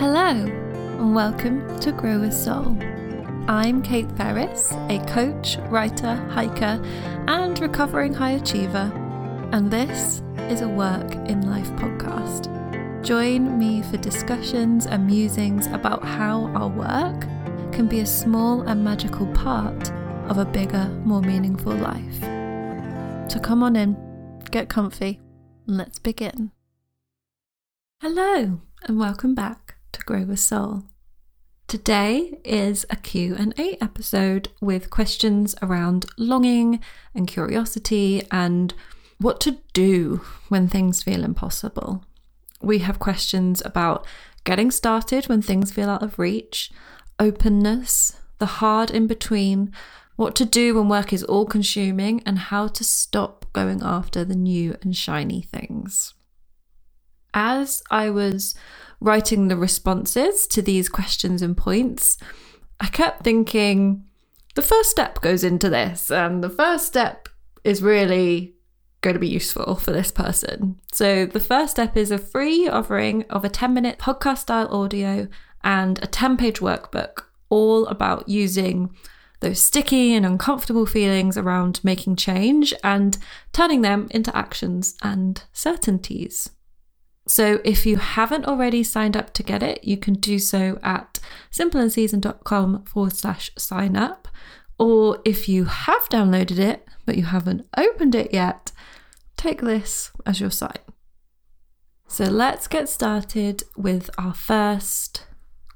Hello, and welcome to Grow With Soul. I'm Kate Ferris, a coach, writer, hiker, and recovering high achiever, and this is a Work in Life podcast. Join me for discussions and musings about how our work can be a small and magical part of a bigger, more meaningful life. So come on in, get comfy, and let's begin. Hello, and welcome back Grow With Soul. Today is a Q&A episode with questions around longing and curiosity and what to do when things feel impossible. We have questions about getting started when things feel out of reach, openness, the hard in between, what to do when work is all consuming, and how to stop going after the new and shiny things. As I was writing the responses to these questions and points, I kept thinking the first step goes into this, and the first step is really going to be useful for this person. So, the first step is a free offering of a 10 minute podcast style audio and a 10 page workbook, all about using those sticky and uncomfortable feelings around making change and turning them into actions and certainties. So, if you haven't already signed up to get it, you can do so at simpleandseason.com forward slash sign up. Or if you have downloaded it, but you haven't opened it yet, take this as your sign. So, let's get started with our first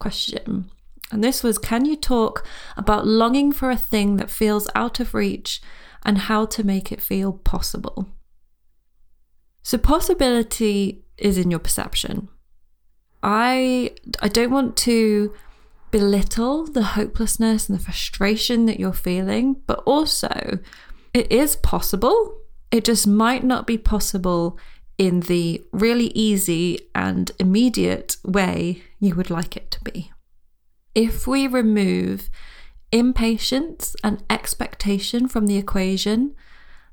question. And this was Can you talk about longing for a thing that feels out of reach and how to make it feel possible? So, possibility is in your perception. I, I don't want to belittle the hopelessness and the frustration that you're feeling, but also it is possible. It just might not be possible in the really easy and immediate way you would like it to be. If we remove impatience and expectation from the equation,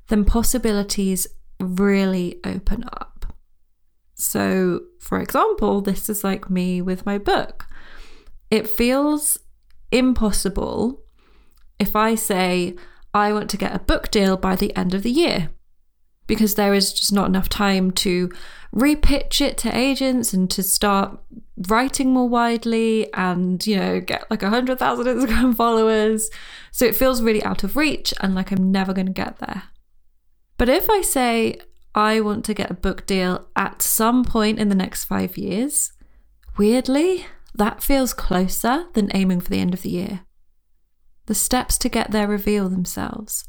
then possibilities really open up. So, for example, this is like me with my book. It feels impossible if I say, I want to get a book deal by the end of the year because there is just not enough time to repitch it to agents and to start writing more widely and you know get like a hundred thousand instagram followers so it feels really out of reach and like i'm never going to get there but if i say i want to get a book deal at some point in the next five years weirdly that feels closer than aiming for the end of the year the steps to get there reveal themselves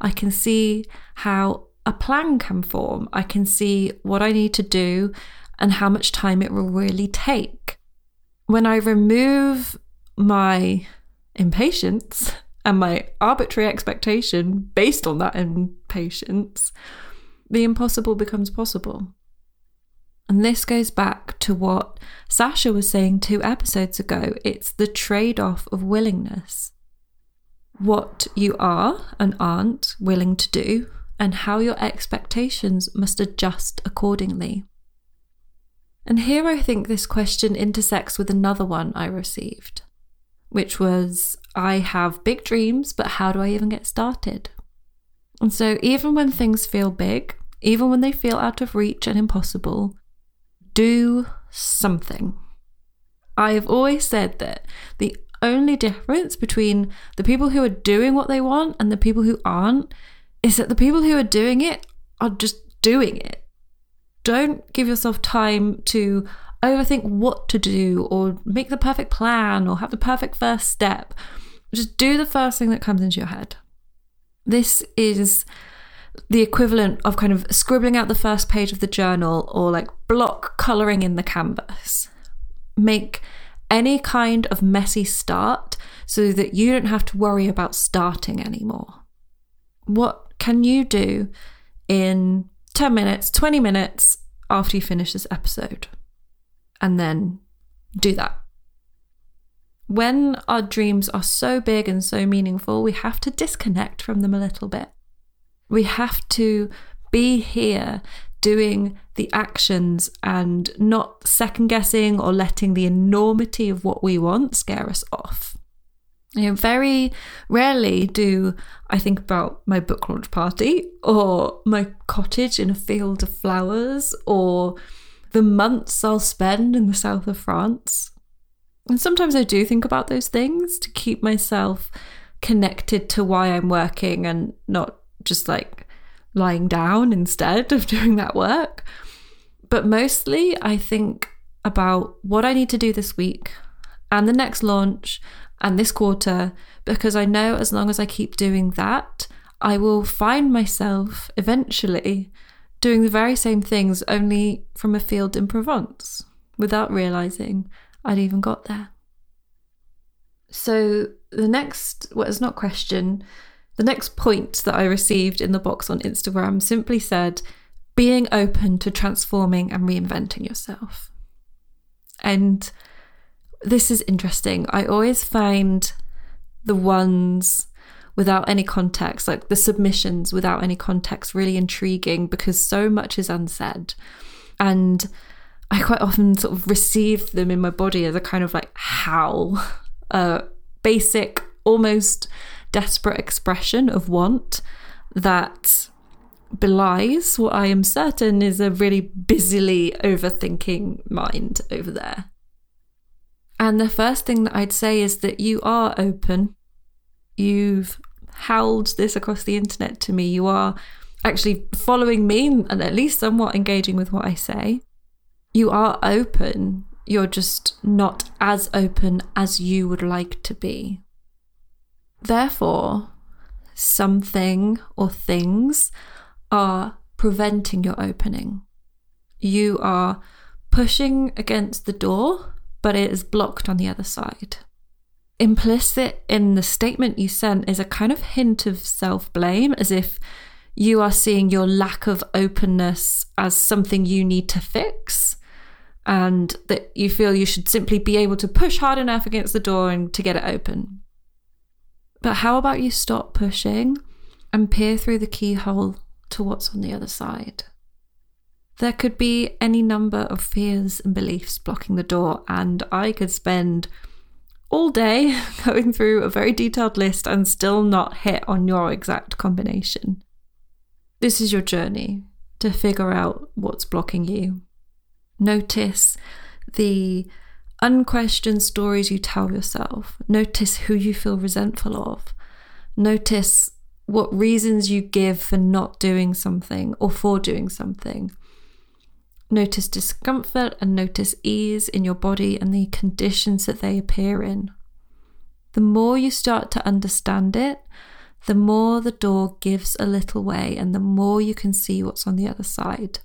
i can see how a plan can form. I can see what I need to do and how much time it will really take. When I remove my impatience and my arbitrary expectation based on that impatience, the impossible becomes possible. And this goes back to what Sasha was saying two episodes ago it's the trade off of willingness. What you are and aren't willing to do and how your expectations must adjust accordingly. And here I think this question intersects with another one I received, which was I have big dreams, but how do I even get started? And so, even when things feel big, even when they feel out of reach and impossible, do something. I have always said that the only difference between the people who are doing what they want and the people who aren't is that the people who are doing it are just doing it. Don't give yourself time to overthink what to do or make the perfect plan or have the perfect first step. Just do the first thing that comes into your head. This is the equivalent of kind of scribbling out the first page of the journal or like block colouring in the canvas. Make any kind of messy start so that you don't have to worry about starting anymore. What can you do in 10 minutes, 20 minutes after you finish this episode? And then do that. When our dreams are so big and so meaningful, we have to disconnect from them a little bit. We have to be here doing the actions and not second guessing or letting the enormity of what we want scare us off. You know, very rarely do I think about my book launch party or my cottage in a field of flowers or the months I'll spend in the south of France. And sometimes I do think about those things to keep myself connected to why I'm working and not just like lying down instead of doing that work. But mostly, I think about what I need to do this week and the next launch and this quarter because I know as long as I keep doing that, I will find myself eventually doing the very same things only from a field in Provence without realizing I'd even got there. So, the next, well, it's not question, the next point that I received in the box on Instagram simply said, being open to transforming and reinventing yourself. And this is interesting. I always find the ones without any context, like the submissions without any context, really intriguing because so much is unsaid. And I quite often sort of receive them in my body as a kind of like howl, a basic, almost desperate expression of want that belies what I am certain is a really busily overthinking mind over there. And the first thing that I'd say is that you are open. You've howled this across the internet to me. You are actually following me and at least somewhat engaging with what I say. You are open. You're just not as open as you would like to be. Therefore, something or things are preventing your opening. You are pushing against the door, but it is blocked on the other side. Implicit in the statement you sent is a kind of hint of self blame, as if you are seeing your lack of openness as something you need to fix, and that you feel you should simply be able to push hard enough against the door and to get it open. But how about you stop pushing and peer through the keyhole to what's on the other side? There could be any number of fears and beliefs blocking the door, and I could spend all day going through a very detailed list and still not hit on your exact combination. This is your journey to figure out what's blocking you. Notice the unquestioned stories you tell yourself. Notice who you feel resentful of. Notice what reasons you give for not doing something or for doing something. Notice discomfort and notice ease in your body and the conditions that they appear in. The more you start to understand it, the more the door gives a little way and the more you can see what's on the other side.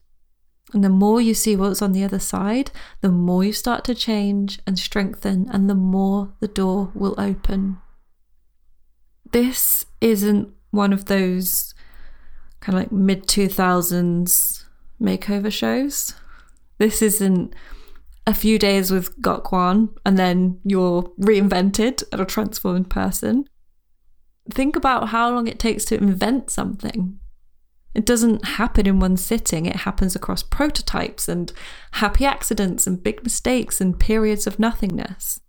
And the more you see what's on the other side, the more you start to change and strengthen, and the more the door will open. This isn't one of those kind of like mid 2000s makeover shows. This isn't a few days with Gok Wan and then you're reinvented and a transformed person. Think about how long it takes to invent something. It doesn't happen in one sitting, it happens across prototypes and happy accidents and big mistakes and periods of nothingness.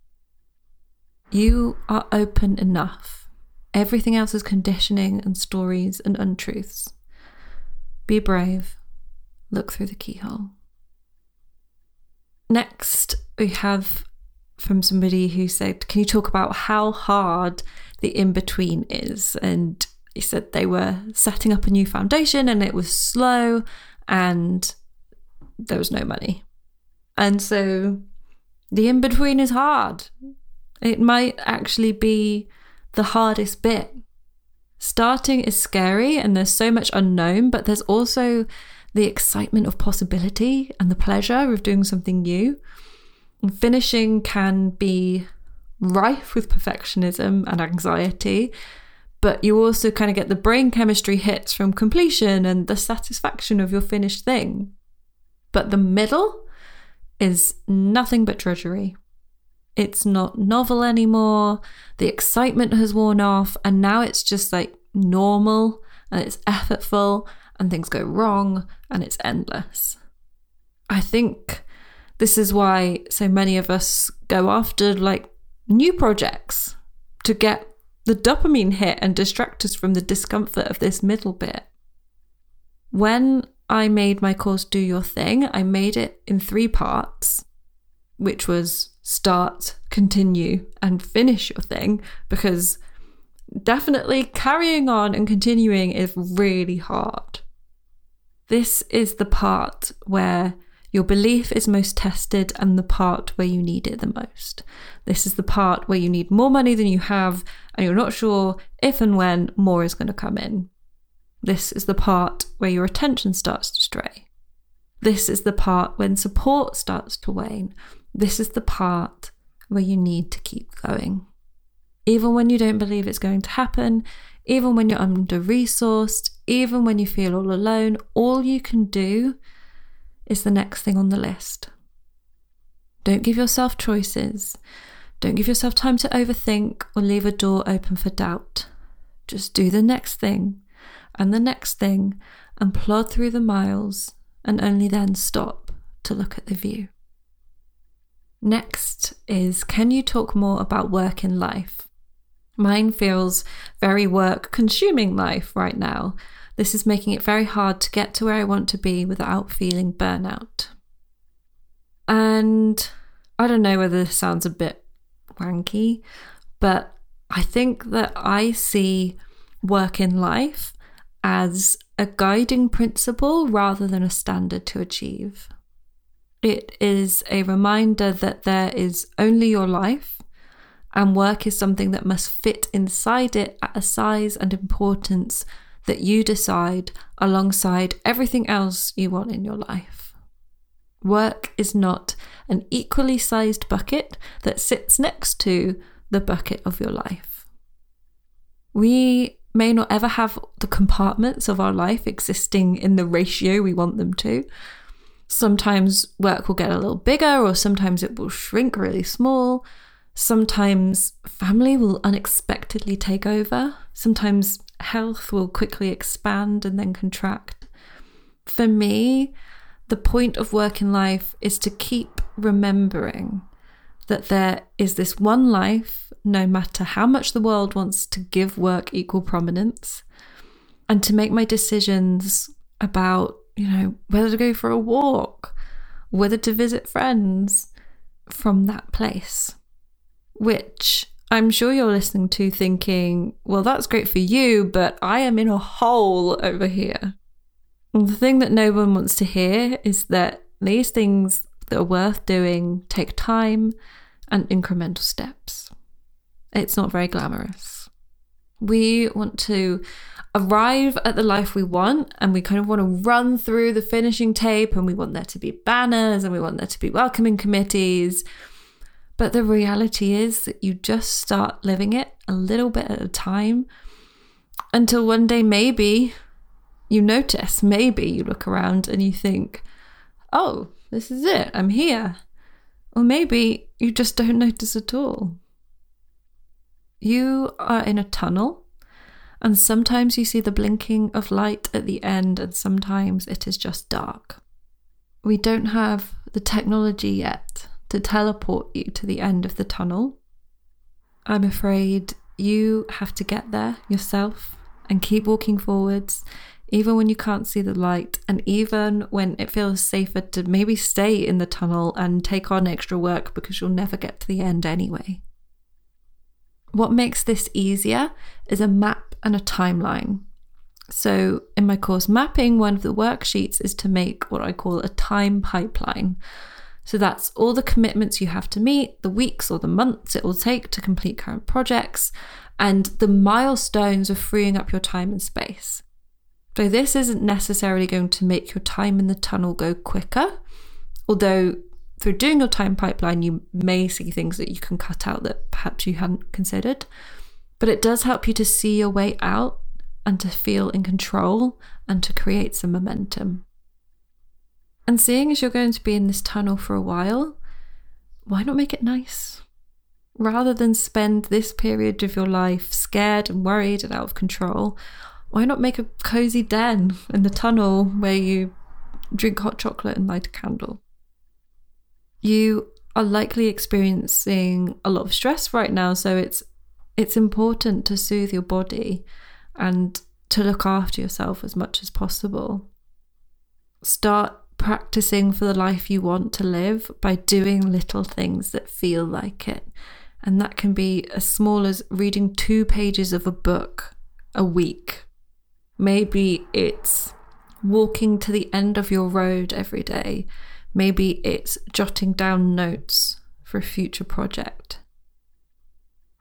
You are open enough. Everything else is conditioning and stories and untruths. Be brave. Look through the keyhole. Next, we have from somebody who said, Can you talk about how hard the in between is? And he said they were setting up a new foundation and it was slow and there was no money. And so the in between is hard. It might actually be the hardest bit. Starting is scary and there's so much unknown, but there's also the excitement of possibility and the pleasure of doing something new. And finishing can be rife with perfectionism and anxiety but you also kind of get the brain chemistry hits from completion and the satisfaction of your finished thing. But the middle is nothing but drudgery. It's not novel anymore. The excitement has worn off, and now it's just like normal and it's effortful and things go wrong and it's endless. I think this is why so many of us go after like new projects to get the dopamine hit and distract us from the discomfort of this middle bit. When I made my course Do Your Thing, I made it in three parts, which was start, continue, and finish your thing, because definitely carrying on and continuing is really hard. This is the part where your belief is most tested and the part where you need it the most. This is the part where you need more money than you have and you're not sure if and when more is going to come in. This is the part where your attention starts to stray. This is the part when support starts to wane. This is the part where you need to keep going. Even when you don't believe it's going to happen, even when you're under resourced, even when you feel all alone, all you can do is the next thing on the list. Don't give yourself choices. Don't give yourself time to overthink or leave a door open for doubt. Just do the next thing and the next thing and plod through the miles and only then stop to look at the view. Next is Can you talk more about work in life? Mine feels very work consuming life right now. This is making it very hard to get to where I want to be without feeling burnout. And I don't know whether this sounds a bit wanky, but I think that I see work in life as a guiding principle rather than a standard to achieve. It is a reminder that there is only your life, and work is something that must fit inside it at a size and importance that you decide alongside everything else you want in your life. Work is not an equally sized bucket that sits next to the bucket of your life. We may not ever have the compartments of our life existing in the ratio we want them to. Sometimes work will get a little bigger, or sometimes it will shrink really small. Sometimes family will unexpectedly take over. Sometimes health will quickly expand and then contract. For me, the point of work in life is to keep remembering that there is this one life, no matter how much the world wants to give work equal prominence, and to make my decisions about, you know, whether to go for a walk, whether to visit friends from that place, which I'm sure you're listening to thinking, well, that's great for you, but I am in a hole over here. And the thing that no one wants to hear is that these things that are worth doing take time and incremental steps. It's not very glamorous. We want to arrive at the life we want and we kind of want to run through the finishing tape and we want there to be banners and we want there to be welcoming committees. But the reality is that you just start living it a little bit at a time until one day maybe you notice, maybe you look around and you think, oh, this is it, I'm here. Or maybe you just don't notice at all. You are in a tunnel, and sometimes you see the blinking of light at the end, and sometimes it is just dark. We don't have the technology yet to teleport you to the end of the tunnel. I'm afraid you have to get there yourself and keep walking forwards even when you can't see the light, and even when it feels safer to maybe stay in the tunnel and take on extra work because you'll never get to the end anyway. What makes this easier is a map and a timeline. So, in my course mapping, one of the worksheets is to make what I call a time pipeline. So, that's all the commitments you have to meet, the weeks or the months it will take to complete current projects, and the milestones of freeing up your time and space. So, this isn't necessarily going to make your time in the tunnel go quicker, although through doing your time pipeline, you may see things that you can cut out that perhaps you hadn't considered. But it does help you to see your way out and to feel in control and to create some momentum. And seeing as you're going to be in this tunnel for a while, why not make it nice? Rather than spend this period of your life scared and worried and out of control, why not make a cozy den in the tunnel where you drink hot chocolate and light a candle? You are likely experiencing a lot of stress right now, so it's it's important to soothe your body and to look after yourself as much as possible. Start practicing for the life you want to live by doing little things that feel like it. And that can be as small as reading two pages of a book a week. Maybe it's walking to the end of your road every day. Maybe it's jotting down notes for a future project.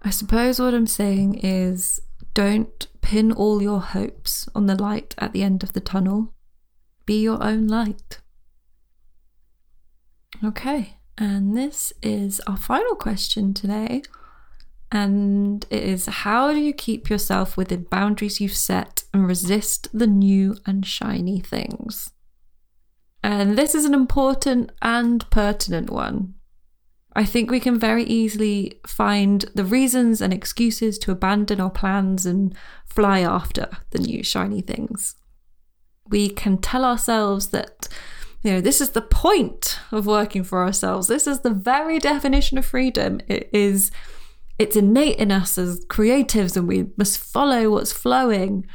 I suppose what I'm saying is don't pin all your hopes on the light at the end of the tunnel. Be your own light. Okay, and this is our final question today. And it is how do you keep yourself within boundaries you've set and resist the new and shiny things? And this is an important and pertinent one I think we can very easily find the reasons and excuses to abandon our plans and fly after the new shiny things. We can tell ourselves that, you know, this is the point of working for ourselves. This is the very definition of freedom. It is it's innate in us as creatives and we must follow what's flowing.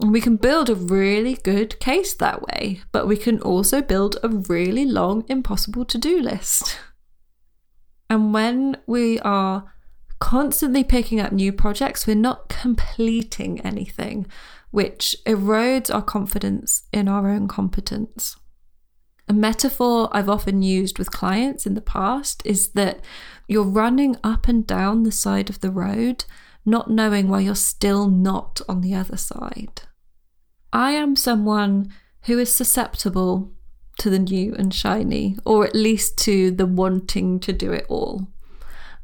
And we can build a really good case that way, but we can also build a really long, impossible to do list. And when we are constantly picking up new projects, we're not completing anything, which erodes our confidence in our own competence. A metaphor I've often used with clients in the past is that you're running up and down the side of the road, not knowing why you're still not on the other side. I am someone who is susceptible to the new and shiny, or at least to the wanting to do it all.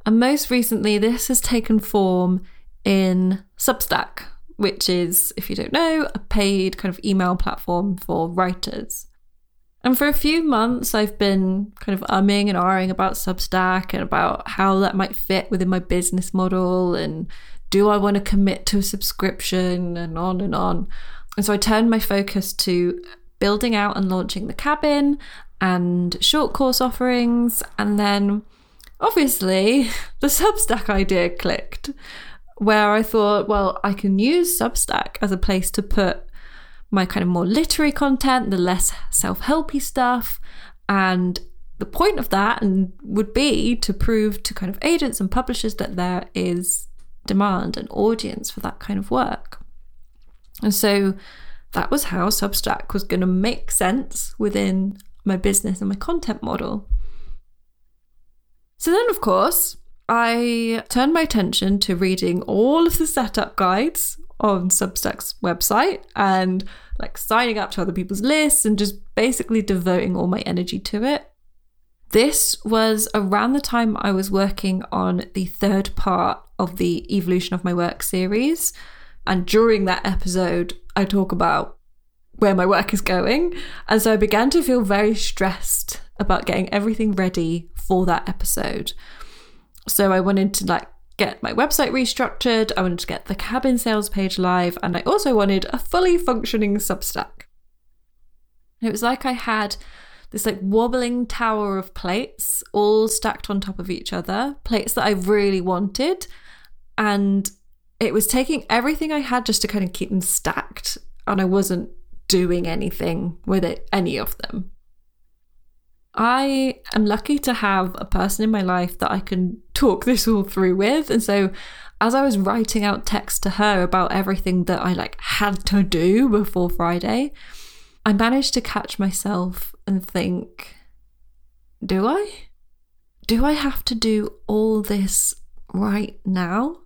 And most recently, this has taken form in Substack, which is, if you don't know, a paid kind of email platform for writers. And for a few months, I've been kind of umming and ahhing about Substack and about how that might fit within my business model and do I want to commit to a subscription and on and on. And so I turned my focus to building out and launching the cabin and short course offerings. And then obviously the Substack idea clicked, where I thought, well, I can use Substack as a place to put my kind of more literary content, the less self helpy stuff. And the point of that and would be to prove to kind of agents and publishers that there is demand and audience for that kind of work. And so that was how Substack was going to make sense within my business and my content model. So then, of course, I turned my attention to reading all of the setup guides on Substack's website and like signing up to other people's lists and just basically devoting all my energy to it. This was around the time I was working on the third part of the Evolution of My Work series. And during that episode, I talk about where my work is going. And so I began to feel very stressed about getting everything ready for that episode. So I wanted to like get my website restructured, I wanted to get the cabin sales page live, and I also wanted a fully functioning Substack. it was like I had this like wobbling tower of plates all stacked on top of each other, plates that I really wanted, and it was taking everything I had just to kind of keep them stacked, and I wasn't doing anything with it, any of them. I am lucky to have a person in my life that I can talk this all through with. And so as I was writing out text to her about everything that I like had to do before Friday, I managed to catch myself and think, do I? Do I have to do all this right now?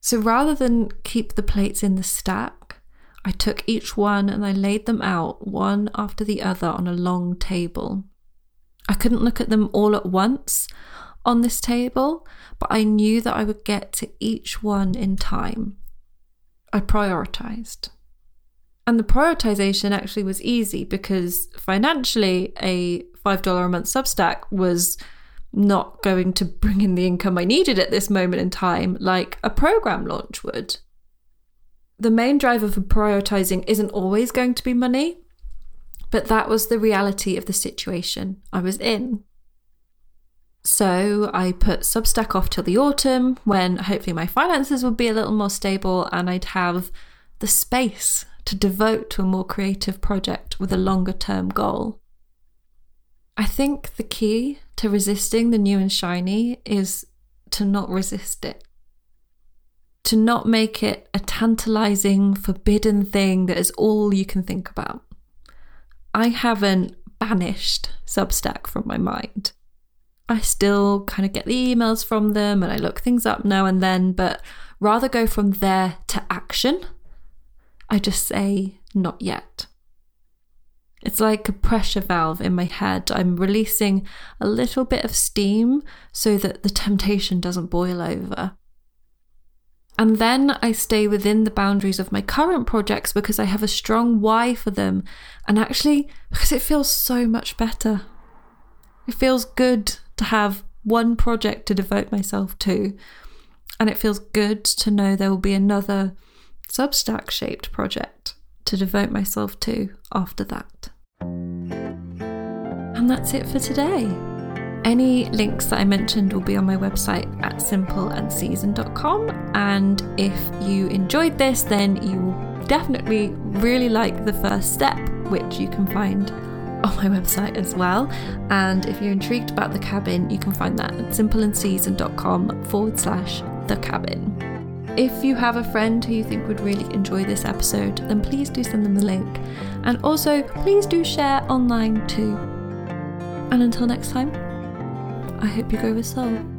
So rather than keep the plates in the stack, I took each one and I laid them out one after the other on a long table. I couldn't look at them all at once on this table, but I knew that I would get to each one in time. I prioritized. And the prioritization actually was easy because financially, a $5 a month Substack was not going to bring in the income I needed at this moment in time, like a program launch would. the main driver for prioritizing isn't always going to be money, but that was the reality of the situation I was in. So I put Substack off till the autumn when hopefully my finances would be a little more stable and I'd have the space to devote to a more creative project with a longer term goal. I think the key to resisting the new and shiny is to not resist it. To not make it a tantalizing, forbidden thing that is all you can think about. I haven't banished Substack from my mind. I still kind of get the emails from them and I look things up now and then, but rather go from there to action, I just say, not yet. It's like a pressure valve in my head. I'm releasing a little bit of steam so that the temptation doesn't boil over. And then I stay within the boundaries of my current projects because I have a strong why for them. And actually, because it feels so much better. It feels good to have one project to devote myself to. And it feels good to know there will be another Substack shaped project to devote myself to after that. And that's it for today. Any links that I mentioned will be on my website at simpleandseason.com. And if you enjoyed this, then you will definitely really like the first step, which you can find on my website as well. And if you're intrigued about the cabin, you can find that at simpleandseason.com forward slash the cabin. If you have a friend who you think would really enjoy this episode, then please do send them the link. And also, please do share online too. And until next time, I hope you grow with soul.